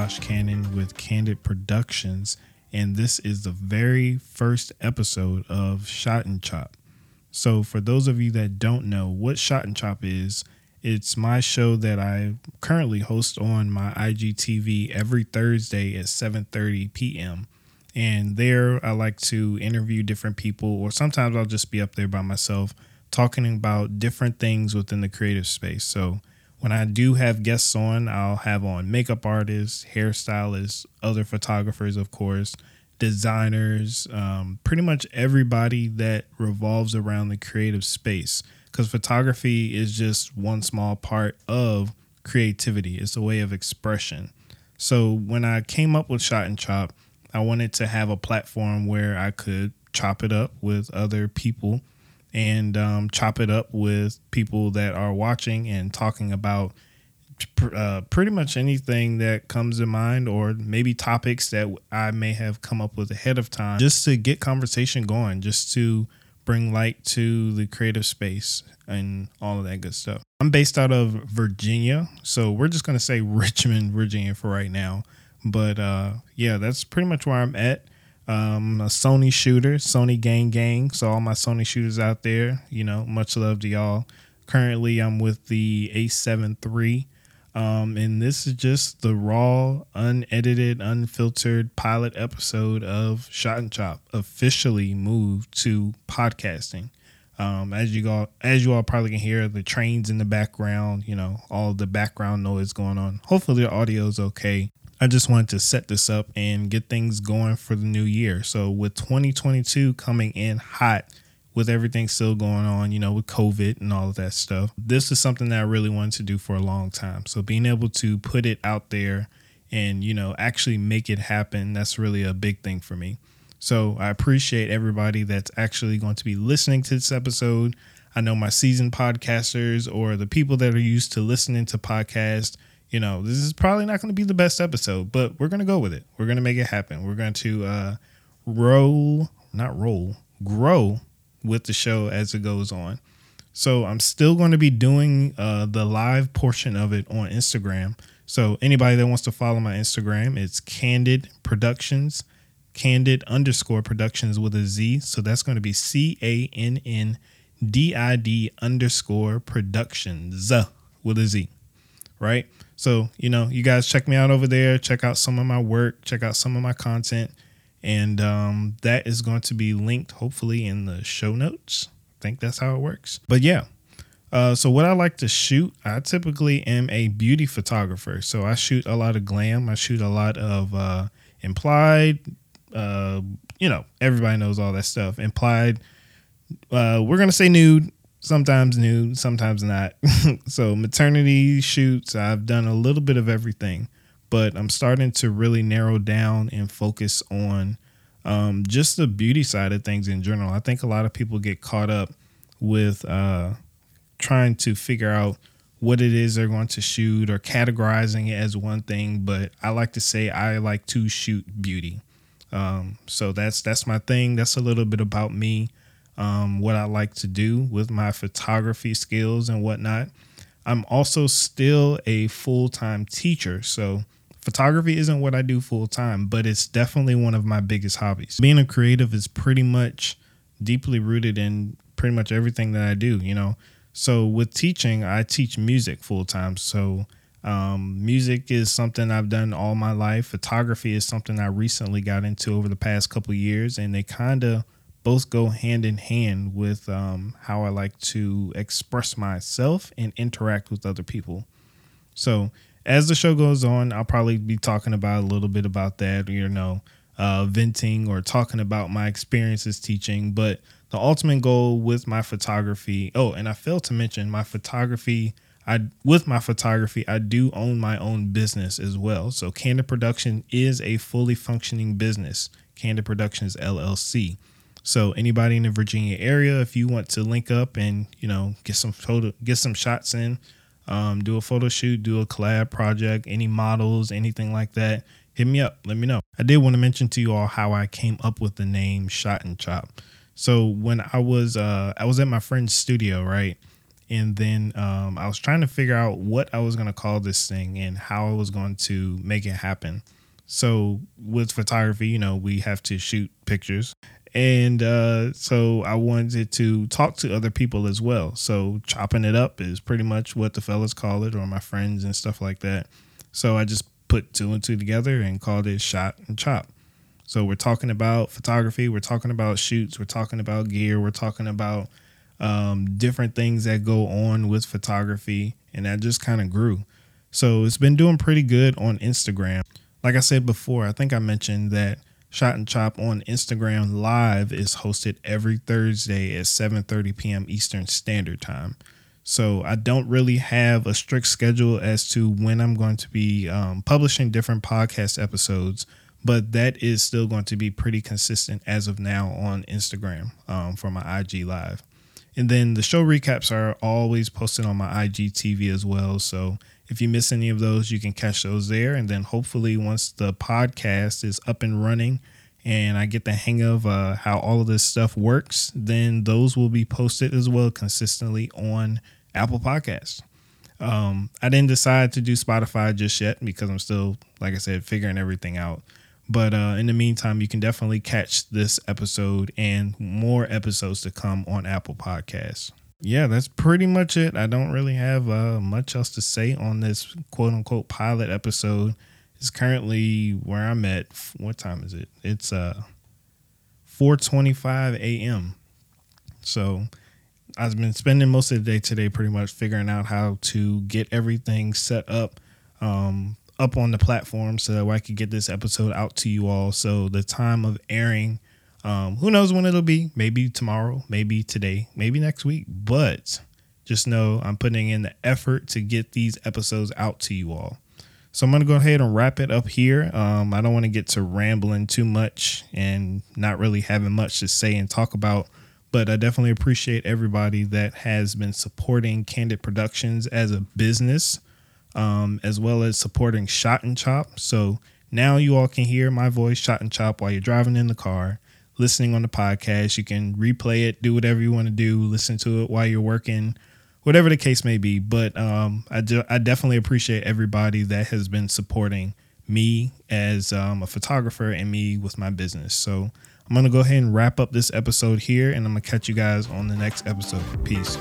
Josh Cannon with Candid Productions, and this is the very first episode of Shot and Chop. So, for those of you that don't know what Shot and Chop is, it's my show that I currently host on my IGTV every Thursday at 7:30 p.m. And there I like to interview different people or sometimes I'll just be up there by myself talking about different things within the creative space. So, when I do have guests on, I'll have on makeup artists, hairstylists, other photographers, of course, designers, um, pretty much everybody that revolves around the creative space because photography is just one small part of creativity. It's a way of expression. So when I came up with Shot and Chop, I wanted to have a platform where I could chop it up with other people and um, chop it up with people that are watching and talking about uh, pretty much anything that comes to mind or maybe topics that I may have come up with ahead of time just to get conversation going, just to bring light to the creative space and all of that good stuff. I'm based out of Virginia, so we're just going to say Richmond, Virginia for right now. But uh, yeah, that's pretty much where I'm at. Um, a Sony shooter, Sony gang gang. So all my Sony shooters out there, you know, much love to y'all. Currently, I'm with the A7 III um, and this is just the raw, unedited, unfiltered pilot episode of Shot and Chop officially moved to podcasting. Um, as you all, as you all probably can hear, the trains in the background, you know, all the background noise going on. Hopefully the audio is okay. I just wanted to set this up and get things going for the new year. So with 2022 coming in hot, with everything still going on, you know, with COVID and all of that stuff. This is something that I really wanted to do for a long time. So being able to put it out there and, you know, actually make it happen, that's really a big thing for me. So I appreciate everybody that's actually going to be listening to this episode. I know my seasoned podcasters or the people that are used to listening to podcasts, you know, this is probably not going to be the best episode, but we're going to go with it. We're going to make it happen. We're going to uh, roll, not roll, grow with the show as it goes on. So I'm still going to be doing uh, the live portion of it on Instagram. So anybody that wants to follow my Instagram, it's Candid Productions, Candid underscore Productions with a Z. So that's going to be C A N N D I D underscore Productions with a Z, right? So you know, you guys check me out over there. Check out some of my work. Check out some of my content and um, that is going to be linked hopefully in the show notes. I think that's how it works. But yeah, uh, so what I like to shoot, I typically am a beauty photographer. So I shoot a lot of glam. I shoot a lot of uh, implied. Uh, you know, everybody knows all that stuff. Implied. Uh, we're gonna say nude. Sometimes nude, sometimes not. so maternity shoots. I've done a little bit of everything but I'm starting to really narrow down and focus on um, just the beauty side of things in general. I think a lot of people get caught up with uh, trying to figure out what it is they're going to shoot or categorizing it as one thing, but I like to say I like to shoot beauty. Um, so that's that's my thing. That's a little bit about me, um, what I like to do with my photography skills and whatnot. I'm also still a full time teacher, so photography isn't what I do full time, but it's definitely one of my biggest hobbies. Being a creative is pretty much deeply rooted in pretty much everything that I do, you know. So with teaching, I teach music full time. So um, music is something I've done all my life. Photography is something I recently got into over the past couple years, and they kind of both go hand in hand with um, how I like to express myself and interact with other people. So as the show goes on, I'll probably be talking about a little bit about that, you know, uh, venting or talking about my experiences teaching. But the ultimate goal with my photography, oh, and I failed to mention my photography. I with my photography, I do own my own business as well. So Candid Production is a fully functioning business. Candid Productions LLC. So anybody in the Virginia area, if you want to link up and you know get some photo, get some shots in, um, do a photo shoot, do a collab project, any models, anything like that, hit me up. Let me know. I did want to mention to you all how I came up with the name Shot and Chop. So when I was uh, I was at my friend's studio, right, and then um, I was trying to figure out what I was going to call this thing and how I was going to make it happen. So with photography, you know, we have to shoot pictures. And uh, so I wanted to talk to other people as well. So chopping it up is pretty much what the fellas call it, or my friends and stuff like that. So I just put two and two together and called it Shot and Chop. So we're talking about photography, we're talking about shoots, we're talking about gear, we're talking about um, different things that go on with photography, and that just kind of grew. So it's been doing pretty good on Instagram. Like I said before, I think I mentioned that Shot and Chop on Instagram Live is hosted every Thursday at 7:30 p.m. Eastern Standard Time. So I don't really have a strict schedule as to when I'm going to be um, publishing different podcast episodes, but that is still going to be pretty consistent as of now on Instagram um, for my IG Live. And then the show recaps are always posted on my IGTV as well. So if you miss any of those, you can catch those there. And then hopefully, once the podcast is up and running and I get the hang of uh, how all of this stuff works, then those will be posted as well consistently on Apple Podcasts. Um, I didn't decide to do Spotify just yet because I'm still, like I said, figuring everything out. But uh, in the meantime, you can definitely catch this episode and more episodes to come on Apple Podcasts. Yeah, that's pretty much it. I don't really have uh, much else to say on this quote unquote pilot episode. It's currently where I'm at. What time is it? It's uh 4:25 a.m. So I've been spending most of the day today pretty much figuring out how to get everything set up um, up on the platform so that I could get this episode out to you all. So the time of airing, um, who knows when it'll be? Maybe tomorrow, maybe today, maybe next week. But just know I'm putting in the effort to get these episodes out to you all. So I'm gonna go ahead and wrap it up here. Um, I don't want to get to rambling too much and not really having much to say and talk about. But I definitely appreciate everybody that has been supporting Candid Productions as a business um, as well as supporting Shot and Chop. So now you all can hear my voice, Shot and Chop, while you're driving in the car, listening on the podcast. You can replay it, do whatever you want to do, listen to it while you're working, whatever the case may be. But um, I, I definitely appreciate everybody that has been supporting me as um, a photographer and me with my business. So I'm going to go ahead and wrap up this episode here, and I'm going to catch you guys on the next episode. Peace.